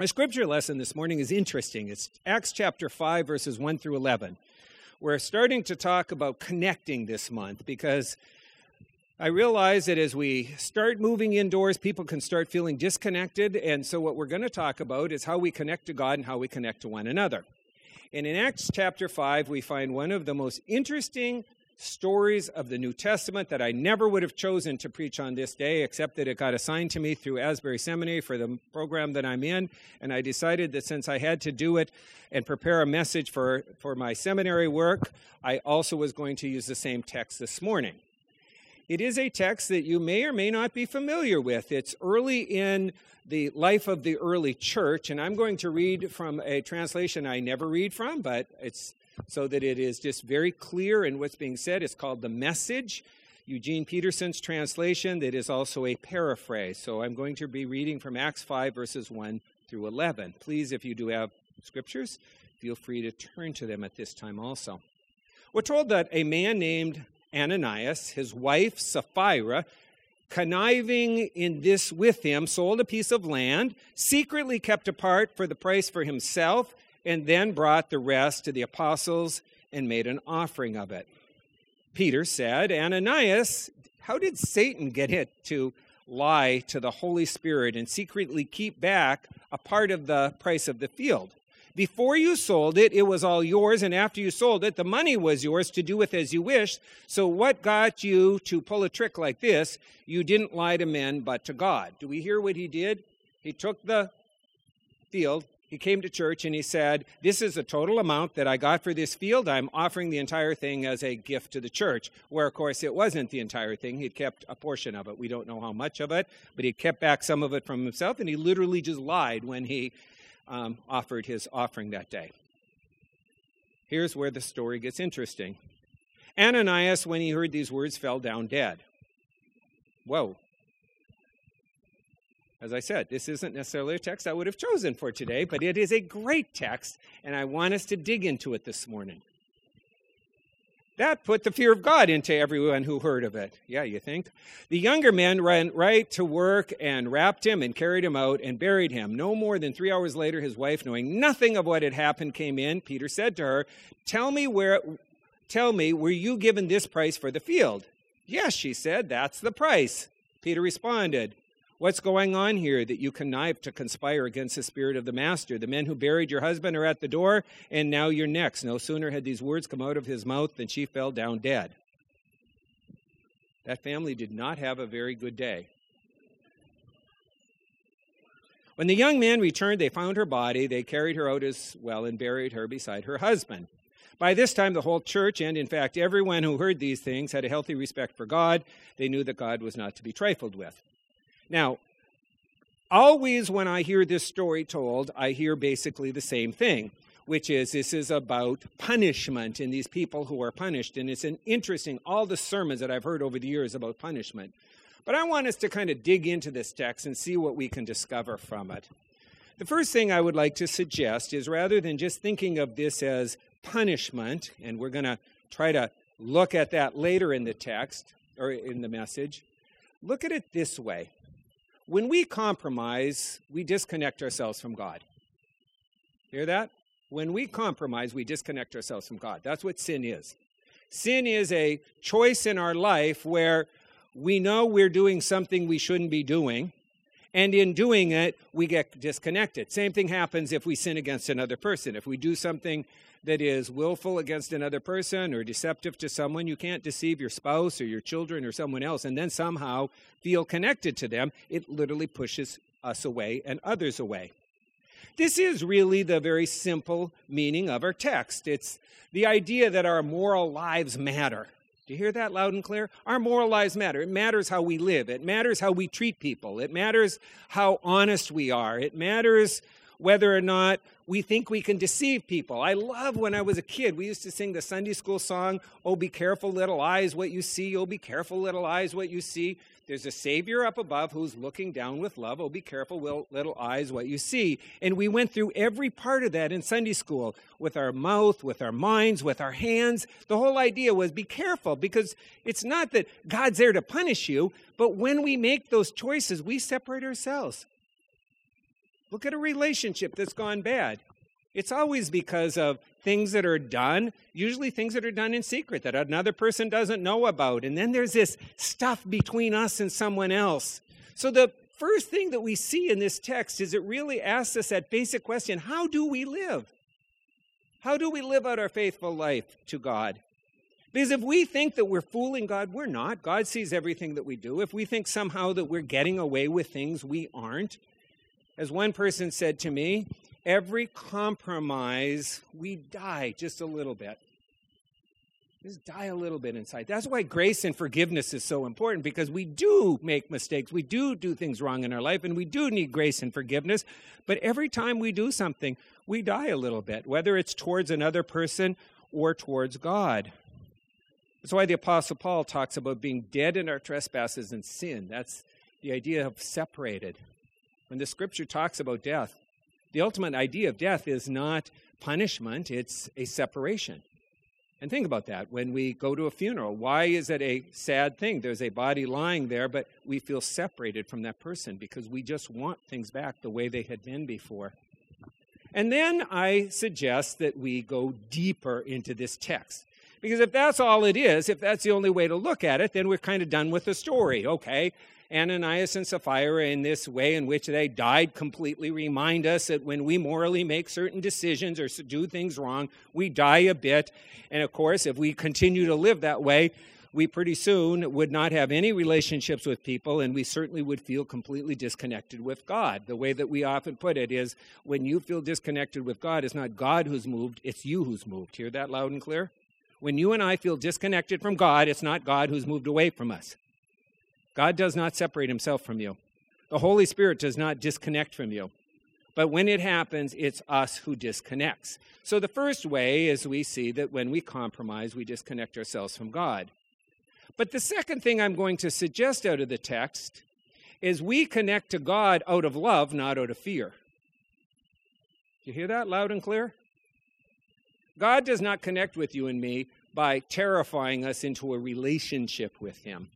Our scripture lesson this morning is interesting. It's Acts chapter 5, verses 1 through 11. We're starting to talk about connecting this month because I realize that as we start moving indoors, people can start feeling disconnected. And so, what we're going to talk about is how we connect to God and how we connect to one another. And in Acts chapter 5, we find one of the most interesting stories of the New Testament that I never would have chosen to preach on this day, except that it got assigned to me through Asbury Seminary for the program that I'm in. And I decided that since I had to do it and prepare a message for, for my seminary work, I also was going to use the same text this morning. It is a text that you may or may not be familiar with. It's early in the life of the early church, and I'm going to read from a translation I never read from, but it's so that it is just very clear in what's being said. It's called The Message, Eugene Peterson's translation, that is also a paraphrase. So I'm going to be reading from Acts 5, verses 1 through 11. Please, if you do have scriptures, feel free to turn to them at this time also. We're told that a man named Ananias, his wife Sapphira, conniving in this with him, sold a piece of land, secretly kept apart for the price for himself and then brought the rest to the apostles and made an offering of it. Peter said, Ananias, how did Satan get it to lie to the Holy Spirit and secretly keep back a part of the price of the field? Before you sold it, it was all yours, and after you sold it, the money was yours to do with as you wished. So, what got you to pull a trick like this? You didn't lie to men, but to God. Do we hear what he did? He took the field, he came to church and he said, This is the total amount that I got for this field. I'm offering the entire thing as a gift to the church. Where, of course, it wasn't the entire thing. He'd kept a portion of it. We don't know how much of it, but he kept back some of it from himself, and he literally just lied when he um, offered his offering that day. Here's where the story gets interesting. Ananias, when he heard these words, fell down dead. Whoa, as I said, this isn't necessarily a text I would have chosen for today, but it is a great text, and I want us to dig into it this morning. That put the fear of God into everyone who heard of it. Yeah, you think? The younger men ran right to work and wrapped him and carried him out and buried him. No more than three hours later, his wife, knowing nothing of what had happened, came in. Peter said to her, Tell me where tell me, were you given this price for the field? Yes, she said, that's the price. Peter responded, What's going on here that you connive to conspire against the spirit of the master? The men who buried your husband are at the door, and now you're next. No sooner had these words come out of his mouth than she fell down dead. That family did not have a very good day. When the young man returned, they found her body. They carried her out as well and buried her beside her husband. By this time, the whole church, and in fact everyone who heard these things, had a healthy respect for God. They knew that God was not to be trifled with. Now, always when I hear this story told, I hear basically the same thing, which is this is about punishment and these people who are punished. And it's an interesting, all the sermons that I've heard over the years about punishment. But I want us to kind of dig into this text and see what we can discover from it. The first thing I would like to suggest is rather than just thinking of this as punishment, and we're going to try to look at that later in the text or in the message, look at it this way when we compromise, we disconnect ourselves from God. Hear that? When we compromise, we disconnect ourselves from God. That's what sin is. Sin is a choice in our life where we know we're doing something we shouldn't be doing, and in doing it, we get disconnected. Same thing happens if we sin against another person. If we do something that is willful against another person or deceptive to someone. You can't deceive your spouse or your children or someone else and then somehow feel connected to them. It literally pushes us away and others away. This is really the very simple meaning of our text. It's the idea that our moral lives matter. You hear that loud and clear? Our moral lives matter. It matters how we live. It matters how we treat people. It matters how honest we are. It matters whether or not we think we can deceive people. I love when I was a kid, we used to sing the Sunday school song, Oh, be careful, little eyes, what you see. Oh, be careful, little eyes, what you see. There's a Savior up above who's looking down with love. Oh, be careful, little eyes, what you see. And we went through every part of that in Sunday school with our mouth, with our minds, with our hands. The whole idea was be careful because it's not that God's there to punish you, but when we make those choices, we separate ourselves. Look at a relationship that's gone bad. It's always because of things that are done, usually things that are done in secret that another person doesn't know about. And then there's this stuff between us and someone else. So the first thing that we see in this text is it really asks us that basic question how do we live? How do we live out our faithful life to God? Because if we think that we're fooling God, we're not. God sees everything that we do. If we think somehow that we're getting away with things, we aren't. As one person said to me, every compromise, we die just a little bit. Just die a little bit inside. That's why grace and forgiveness is so important because we do make mistakes. We do do things wrong in our life and we do need grace and forgiveness. But every time we do something, we die a little bit, whether it's towards another person or towards God. That's why the Apostle Paul talks about being dead in our trespasses and sin. That's the idea of separated. When the scripture talks about death, the ultimate idea of death is not punishment, it's a separation. And think about that when we go to a funeral. Why is it a sad thing? There's a body lying there, but we feel separated from that person because we just want things back the way they had been before. And then I suggest that we go deeper into this text. Because if that's all it is, if that's the only way to look at it, then we're kind of done with the story. Okay, Ananias and Sapphira, in this way in which they died completely, remind us that when we morally make certain decisions or do things wrong, we die a bit. And of course, if we continue to live that way, we pretty soon would not have any relationships with people, and we certainly would feel completely disconnected with God. The way that we often put it is when you feel disconnected with God, it's not God who's moved, it's you who's moved. Hear that loud and clear? When you and I feel disconnected from God, it's not God who's moved away from us. God does not separate himself from you. The Holy Spirit does not disconnect from you. But when it happens, it's us who disconnects. So the first way is we see that when we compromise, we disconnect ourselves from God. But the second thing I'm going to suggest out of the text is we connect to God out of love, not out of fear. Do you hear that loud and clear? God does not connect with you and me by terrifying us into a relationship with Him.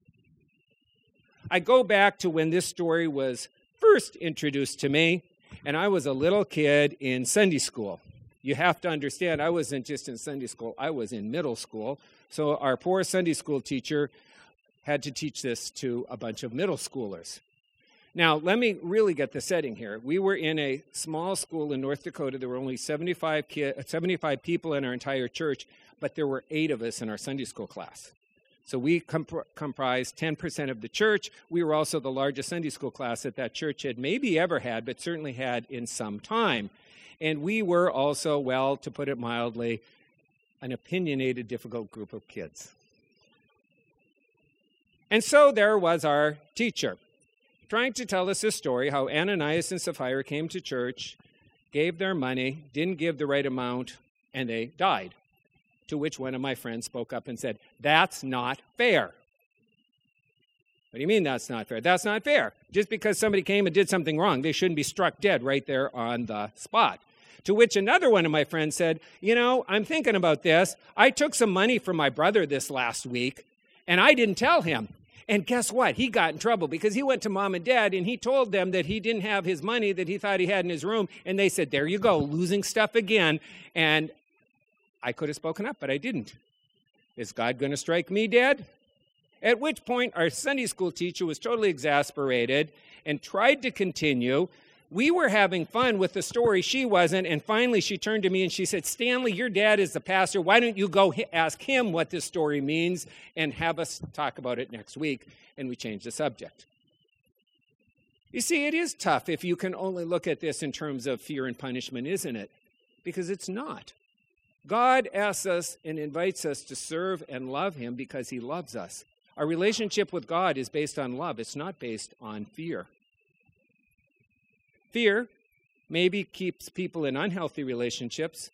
I go back to when this story was first introduced to me, and I was a little kid in Sunday school. You have to understand, I wasn't just in Sunday school, I was in middle school. So our poor Sunday school teacher had to teach this to a bunch of middle schoolers. Now, let me really get the setting here. We were in a small school in North Dakota. There were only 75, 75 people in our entire church, but there were eight of us in our Sunday school class. So we comp- comprised 10% of the church. We were also the largest Sunday school class that that church had maybe ever had, but certainly had in some time. And we were also, well, to put it mildly, an opinionated, difficult group of kids. And so there was our teacher, trying to tell us a story how Ananias and Sapphira came to church, gave their money, didn't give the right amount, and they died. To which one of my friends spoke up and said, That's not fair. What do you mean that's not fair? That's not fair. Just because somebody came and did something wrong, they shouldn't be struck dead right there on the spot. To which another one of my friends said, You know, I'm thinking about this. I took some money from my brother this last week, and I didn't tell him. And guess what? He got in trouble because he went to mom and dad and he told them that he didn't have his money that he thought he had in his room. And they said, There you go, losing stuff again. And I could have spoken up, but I didn't. Is God going to strike me dead? At which point, our Sunday school teacher was totally exasperated and tried to continue. We were having fun with the story, she wasn't. And finally, she turned to me and she said, Stanley, your dad is the pastor. Why don't you go ask him what this story means and have us talk about it next week? And we changed the subject. You see, it is tough if you can only look at this in terms of fear and punishment, isn't it? Because it's not. God asks us and invites us to serve and love Him because He loves us. Our relationship with God is based on love, it's not based on fear. Fear maybe keeps people in unhealthy relationships,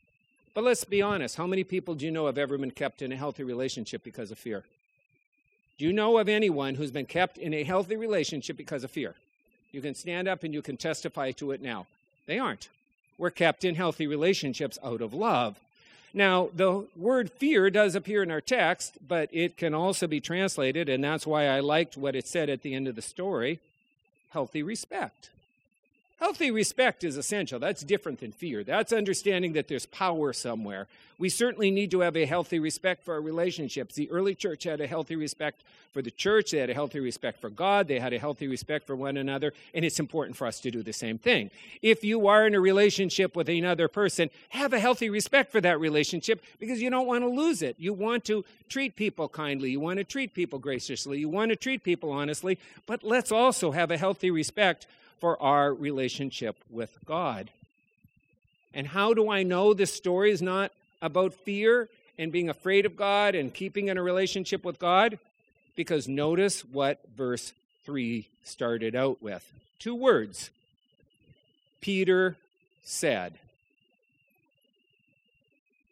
but let's be honest how many people do you know have ever been kept in a healthy relationship because of fear? Do you know of anyone who's been kept in a healthy relationship because of fear? You can stand up and you can testify to it now. They aren't. We're kept in healthy relationships out of love. Now, the word fear does appear in our text, but it can also be translated, and that's why I liked what it said at the end of the story healthy respect. Healthy respect is essential. That's different than fear. That's understanding that there's power somewhere. We certainly need to have a healthy respect for our relationships. The early church had a healthy respect for the church, they had a healthy respect for God, they had a healthy respect for one another, and it's important for us to do the same thing. If you are in a relationship with another person, have a healthy respect for that relationship because you don't want to lose it. You want to treat people kindly, you want to treat people graciously, you want to treat people honestly, but let's also have a healthy respect for our relationship with God. And how do I know this story is not about fear and being afraid of God and keeping in a relationship with God? Because notice what verse 3 started out with two words Peter said.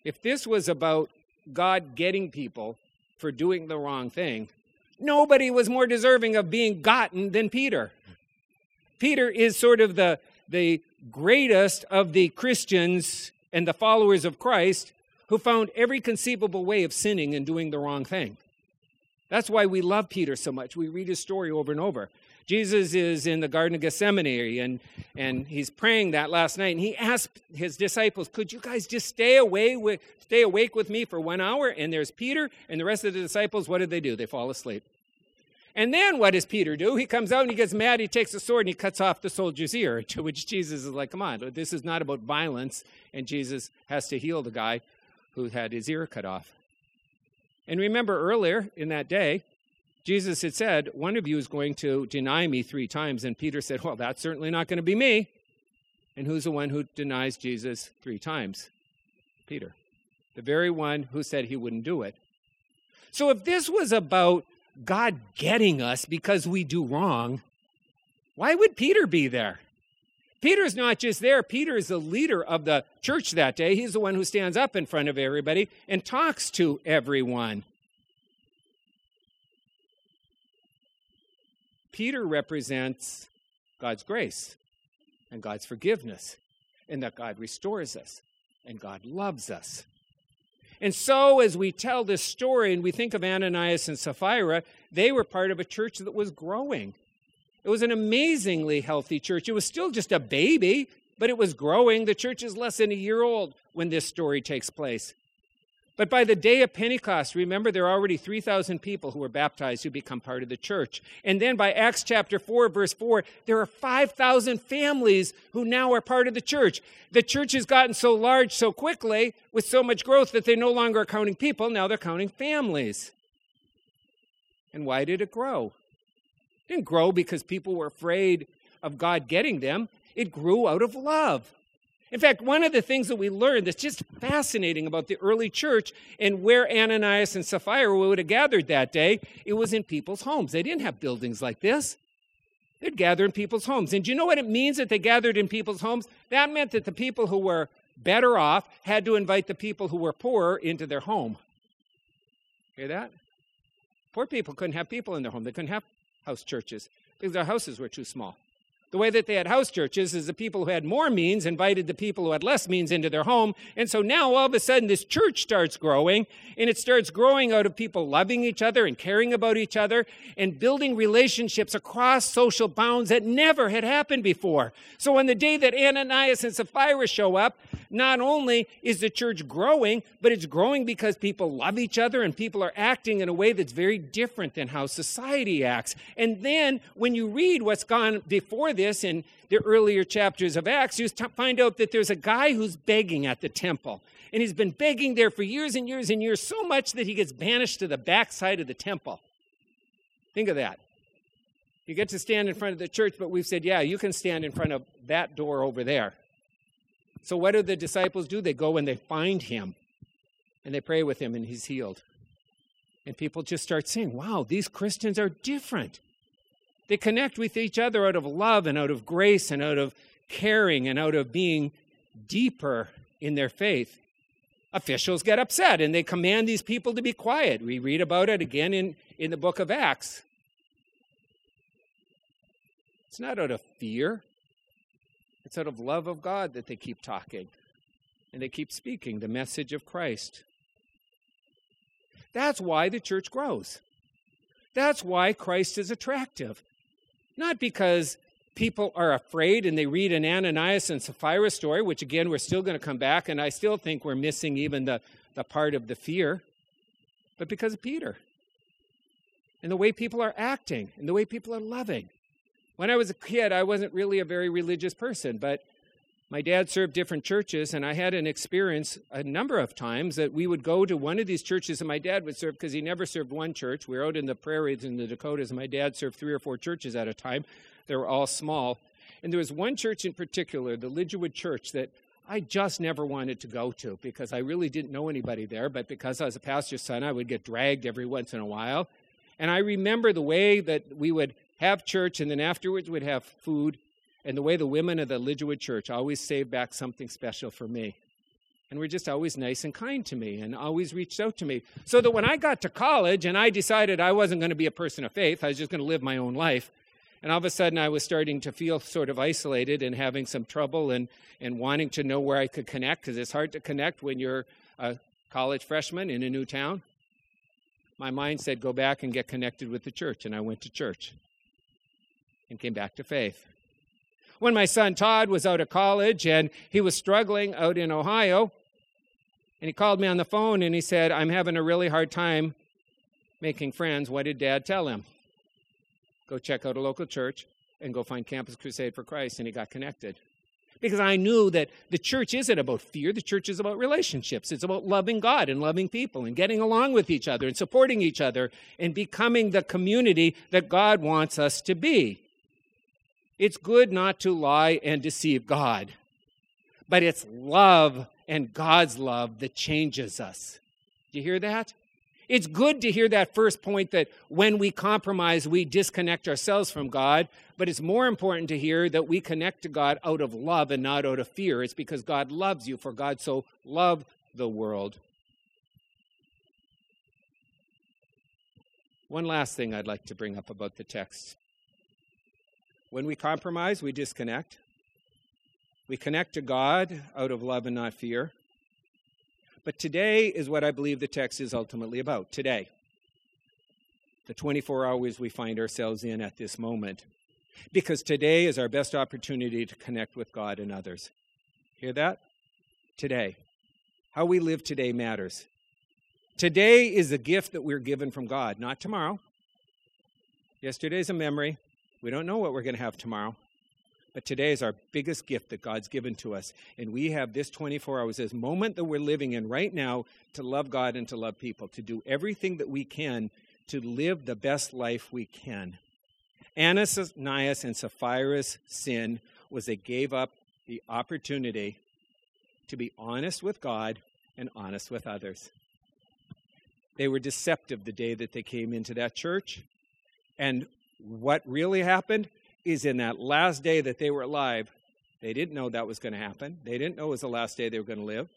If this was about God getting people for doing the wrong thing, nobody was more deserving of being gotten than Peter. Peter is sort of the, the greatest of the Christians and the followers of Christ who found every conceivable way of sinning and doing the wrong thing. That's why we love Peter so much. We read his story over and over. Jesus is in the Garden of Gethsemane and, and he's praying that last night. And he asked his disciples, Could you guys just stay away with, stay awake with me for one hour? And there's Peter and the rest of the disciples. What did they do? They fall asleep. And then what does Peter do? He comes out and he gets mad. He takes a sword and he cuts off the soldier's ear, to which Jesus is like, come on, this is not about violence. And Jesus has to heal the guy who had his ear cut off. And remember earlier in that day, Jesus had said, One of you is going to deny me three times. And Peter said, Well, that's certainly not going to be me. And who's the one who denies Jesus three times? Peter, the very one who said he wouldn't do it. So if this was about God getting us because we do wrong, why would Peter be there? Peter's not just there, Peter is the leader of the church that day. He's the one who stands up in front of everybody and talks to everyone. Peter represents God's grace and God's forgiveness, and that God restores us and God loves us. And so, as we tell this story and we think of Ananias and Sapphira, they were part of a church that was growing. It was an amazingly healthy church. It was still just a baby, but it was growing. The church is less than a year old when this story takes place. But by the day of Pentecost, remember there are already 3,000 people who were baptized who become part of the church. And then by Acts chapter 4, verse 4, there are 5,000 families who now are part of the church. The church has gotten so large so quickly with so much growth that they no longer are counting people, now they're counting families. And why did it grow? It didn't grow because people were afraid of God getting them, it grew out of love. In fact, one of the things that we learned that's just fascinating about the early church and where Ananias and Sapphira would have gathered that day, it was in people's homes. They didn't have buildings like this. They'd gather in people's homes. And do you know what it means that they gathered in people's homes? That meant that the people who were better off had to invite the people who were poorer into their home. Hear that? Poor people couldn't have people in their home. They couldn't have house churches because their houses were too small. The way that they had house churches is the people who had more means invited the people who had less means into their home. And so now all of a sudden this church starts growing and it starts growing out of people loving each other and caring about each other and building relationships across social bounds that never had happened before. So on the day that Ananias and Sapphira show up, not only is the church growing, but it's growing because people love each other and people are acting in a way that's very different than how society acts. And then when you read what's gone before this in the earlier chapters of Acts, you find out that there's a guy who's begging at the temple. And he's been begging there for years and years and years, so much that he gets banished to the backside of the temple. Think of that. You get to stand in front of the church, but we've said, yeah, you can stand in front of that door over there. So, what do the disciples do? They go and they find him and they pray with him, and he's healed. And people just start saying, wow, these Christians are different. They connect with each other out of love and out of grace and out of caring and out of being deeper in their faith. Officials get upset and they command these people to be quiet. We read about it again in, in the book of Acts. It's not out of fear, it's out of love of God that they keep talking and they keep speaking the message of Christ. That's why the church grows. That's why Christ is attractive. Not because people are afraid and they read an Ananias and Sapphira story, which again, we're still going to come back, and I still think we're missing even the, the part of the fear, but because of Peter and the way people are acting and the way people are loving. When I was a kid, I wasn't really a very religious person, but my dad served different churches, and I had an experience a number of times that we would go to one of these churches, and my dad would serve because he never served one church. We were out in the prairies in the Dakotas, and my dad served three or four churches at a time. They were all small. And there was one church in particular, the Lidgerwood Church, that I just never wanted to go to because I really didn't know anybody there. But because I was a pastor's son, I would get dragged every once in a while. And I remember the way that we would have church and then afterwards we'd have food and the way the women of the Lidgerwood Church always saved back something special for me. And were just always nice and kind to me and always reached out to me. So that when I got to college and I decided I wasn't going to be a person of faith, I was just going to live my own life. And all of a sudden I was starting to feel sort of isolated and having some trouble and, and wanting to know where I could connect because it's hard to connect when you're a college freshman in a new town. My mind said, go back and get connected with the church. And I went to church and came back to faith when my son Todd was out of college and he was struggling out in Ohio. And he called me on the phone and he said, I'm having a really hard time making friends. What did dad tell him? Go check out a local church and go find Campus Crusade for Christ. And he got connected. Because I knew that the church isn't about fear, the church is about relationships. It's about loving God and loving people and getting along with each other and supporting each other and becoming the community that God wants us to be. It's good not to lie and deceive God, but it's love and God's love that changes us. Do you hear that? It's good to hear that first point that when we compromise, we disconnect ourselves from God, but it's more important to hear that we connect to God out of love and not out of fear. It's because God loves you, for God so loved the world. One last thing I'd like to bring up about the text. When we compromise, we disconnect. We connect to God out of love and not fear. But today is what I believe the text is ultimately about. Today. The 24 hours we find ourselves in at this moment. Because today is our best opportunity to connect with God and others. Hear that? Today. How we live today matters. Today is a gift that we're given from God, not tomorrow. Yesterday's a memory. We don't know what we're going to have tomorrow. But today is our biggest gift that God's given to us. And we have this 24 hours, this moment that we're living in right now to love God and to love people, to do everything that we can to live the best life we can. Ananias and Sapphira's sin was they gave up the opportunity to be honest with God and honest with others. They were deceptive the day that they came into that church. And what really happened is in that last day that they were alive, they didn't know that was going to happen. They didn't know it was the last day they were going to live.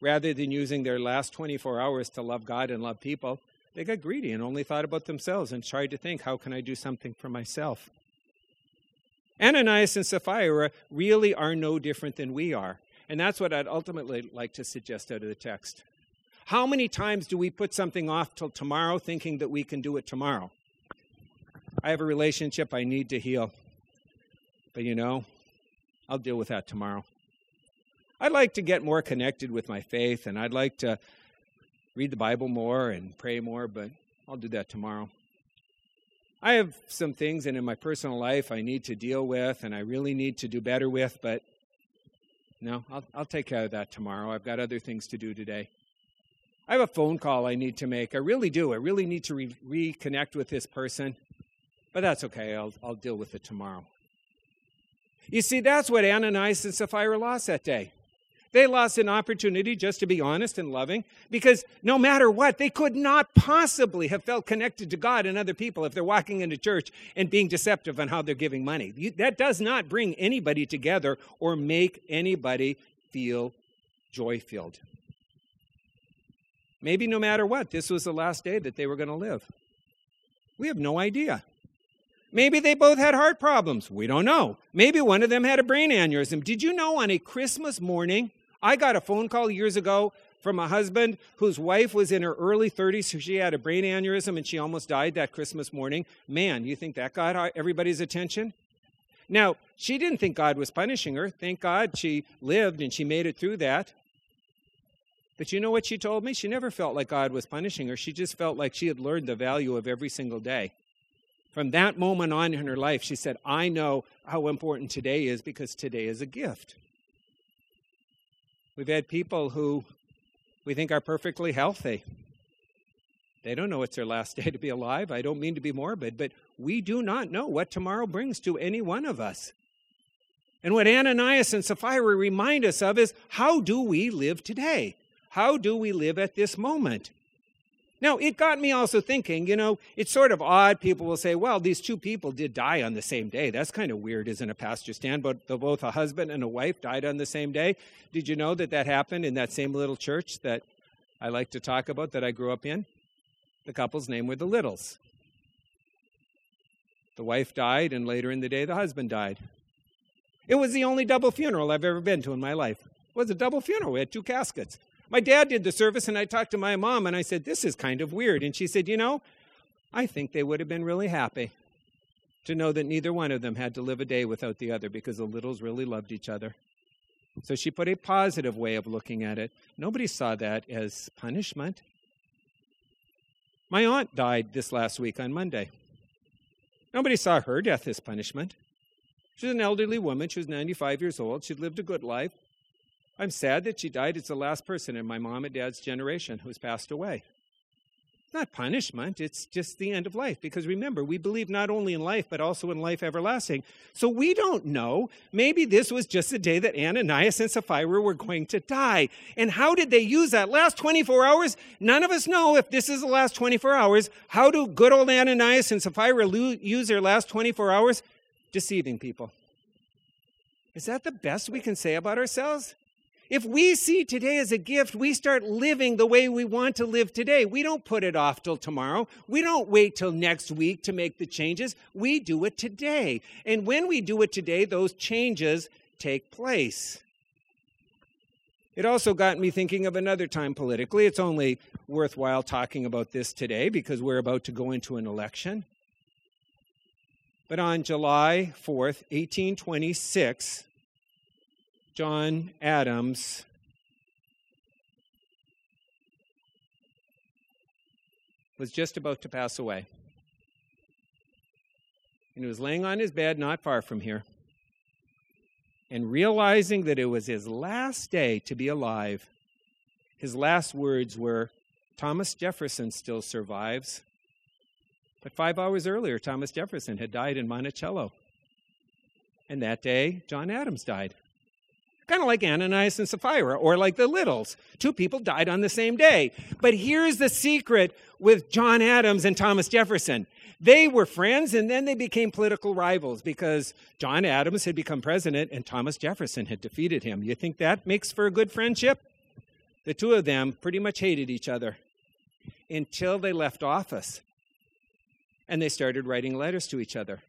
Rather than using their last 24 hours to love God and love people, they got greedy and only thought about themselves and tried to think, how can I do something for myself? Ananias and Sapphira really are no different than we are. And that's what I'd ultimately like to suggest out of the text. How many times do we put something off till tomorrow thinking that we can do it tomorrow? I have a relationship I need to heal. But you know, I'll deal with that tomorrow. I'd like to get more connected with my faith and I'd like to read the Bible more and pray more, but I'll do that tomorrow. I have some things in, in my personal life I need to deal with and I really need to do better with, but no, I'll, I'll take care of that tomorrow. I've got other things to do today. I have a phone call I need to make. I really do. I really need to re- reconnect with this person. But that's okay. I'll, I'll deal with it tomorrow. You see, that's what Ananias and Sapphira lost that day. They lost an opportunity just to be honest and loving because no matter what, they could not possibly have felt connected to God and other people if they're walking into church and being deceptive on how they're giving money. that does not bring anybody together or make anybody feel joy filled. Maybe no matter what, this was the last day that they were going to live. We have no idea. Maybe they both had heart problems. We don't know. Maybe one of them had a brain aneurysm. Did you know on a Christmas morning, I got a phone call years ago from a husband whose wife was in her early 30s, so she had a brain aneurysm and she almost died that Christmas morning. Man, you think that got everybody's attention? Now, she didn't think God was punishing her. Thank God she lived and she made it through that. But you know what she told me? She never felt like God was punishing her. She just felt like she had learned the value of every single day. From that moment on in her life, she said, I know how important today is because today is a gift. We've had people who we think are perfectly healthy. They don't know it's their last day to be alive. I don't mean to be morbid, but we do not know what tomorrow brings to any one of us. And what Ananias and Sapphira remind us of is how do we live today? How do we live at this moment? Now, it got me also thinking, you know, it's sort of odd. People will say, well, these two people did die on the same day. That's kind of weird, isn't it, Pastor Stan? But both a husband and a wife died on the same day. Did you know that that happened in that same little church that I like to talk about that I grew up in? The couple's name were the Littles. The wife died, and later in the day, the husband died. It was the only double funeral I've ever been to in my life. It was a double funeral. We had two caskets. My dad did the service, and I talked to my mom, and I said, This is kind of weird. And she said, You know, I think they would have been really happy to know that neither one of them had to live a day without the other because the littles really loved each other. So she put a positive way of looking at it. Nobody saw that as punishment. My aunt died this last week on Monday. Nobody saw her death as punishment. She was an elderly woman. She was 95 years old. She'd lived a good life. I'm sad that she died. It's the last person in my mom and dad's generation who's passed away. Not punishment, it's just the end of life. Because remember, we believe not only in life, but also in life everlasting. So we don't know. Maybe this was just the day that Ananias and Sapphira were going to die. And how did they use that last 24 hours? None of us know if this is the last 24 hours. How do good old Ananias and Sapphira use their last 24 hours? Deceiving people. Is that the best we can say about ourselves? If we see today as a gift, we start living the way we want to live today. We don't put it off till tomorrow. We don't wait till next week to make the changes. We do it today. And when we do it today, those changes take place. It also got me thinking of another time politically. It's only worthwhile talking about this today because we're about to go into an election. But on July 4th, 1826, John Adams was just about to pass away. And he was laying on his bed not far from here. And realizing that it was his last day to be alive, his last words were Thomas Jefferson still survives. But five hours earlier, Thomas Jefferson had died in Monticello. And that day, John Adams died. Kind of like Ananias and Sapphira, or like the Littles. Two people died on the same day. But here's the secret with John Adams and Thomas Jefferson. They were friends and then they became political rivals because John Adams had become president and Thomas Jefferson had defeated him. You think that makes for a good friendship? The two of them pretty much hated each other until they left office and they started writing letters to each other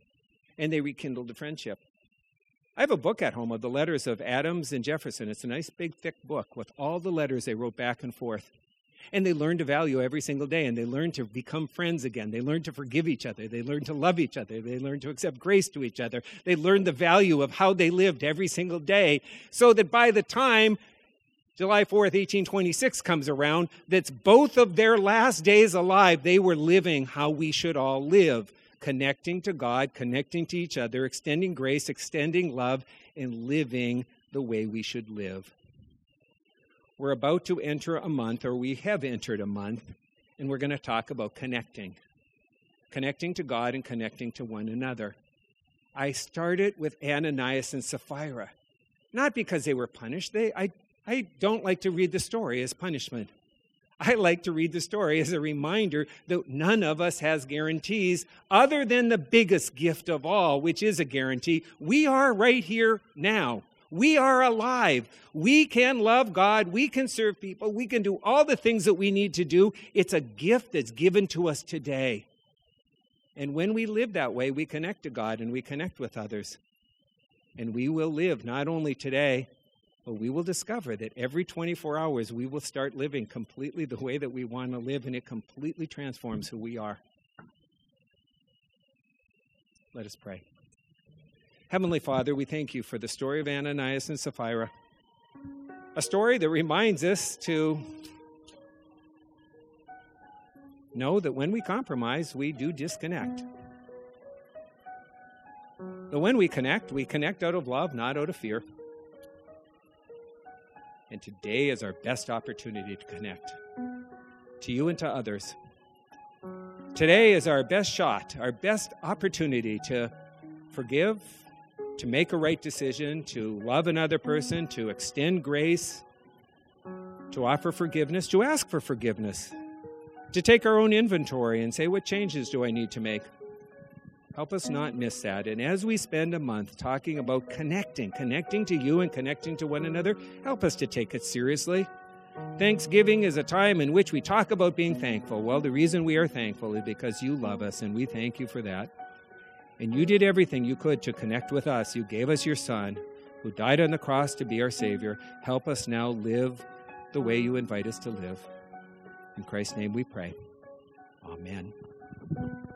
and they rekindled the friendship. I have a book at home of the letters of Adams and Jefferson. It's a nice, big, thick book with all the letters they wrote back and forth. And they learned to value every single day, and they learned to become friends again. They learned to forgive each other. They learned to love each other. They learned to accept grace to each other. They learned the value of how they lived every single day, so that by the time July 4th, 1826 comes around, that's both of their last days alive, they were living how we should all live connecting to God, connecting to each other, extending grace, extending love, and living the way we should live. We're about to enter a month, or we have entered a month, and we're going to talk about connecting. Connecting to God and connecting to one another. I started with Ananias and Sapphira, not because they were punished. They, I, I don't like to read the story as punishment. I like to read the story as a reminder that none of us has guarantees other than the biggest gift of all, which is a guarantee. We are right here now. We are alive. We can love God. We can serve people. We can do all the things that we need to do. It's a gift that's given to us today. And when we live that way, we connect to God and we connect with others. And we will live not only today, but we will discover that every 24 hours we will start living completely the way that we want to live, and it completely transforms who we are. Let us pray. Heavenly Father, we thank you for the story of Ananias and Sapphira, a story that reminds us to know that when we compromise, we do disconnect. But when we connect, we connect out of love, not out of fear. And today is our best opportunity to connect to you and to others. Today is our best shot, our best opportunity to forgive, to make a right decision, to love another person, to extend grace, to offer forgiveness, to ask for forgiveness, to take our own inventory and say, What changes do I need to make? Help us not miss that. And as we spend a month talking about connecting, connecting to you and connecting to one another, help us to take it seriously. Thanksgiving is a time in which we talk about being thankful. Well, the reason we are thankful is because you love us, and we thank you for that. And you did everything you could to connect with us. You gave us your Son, who died on the cross to be our Savior. Help us now live the way you invite us to live. In Christ's name we pray. Amen.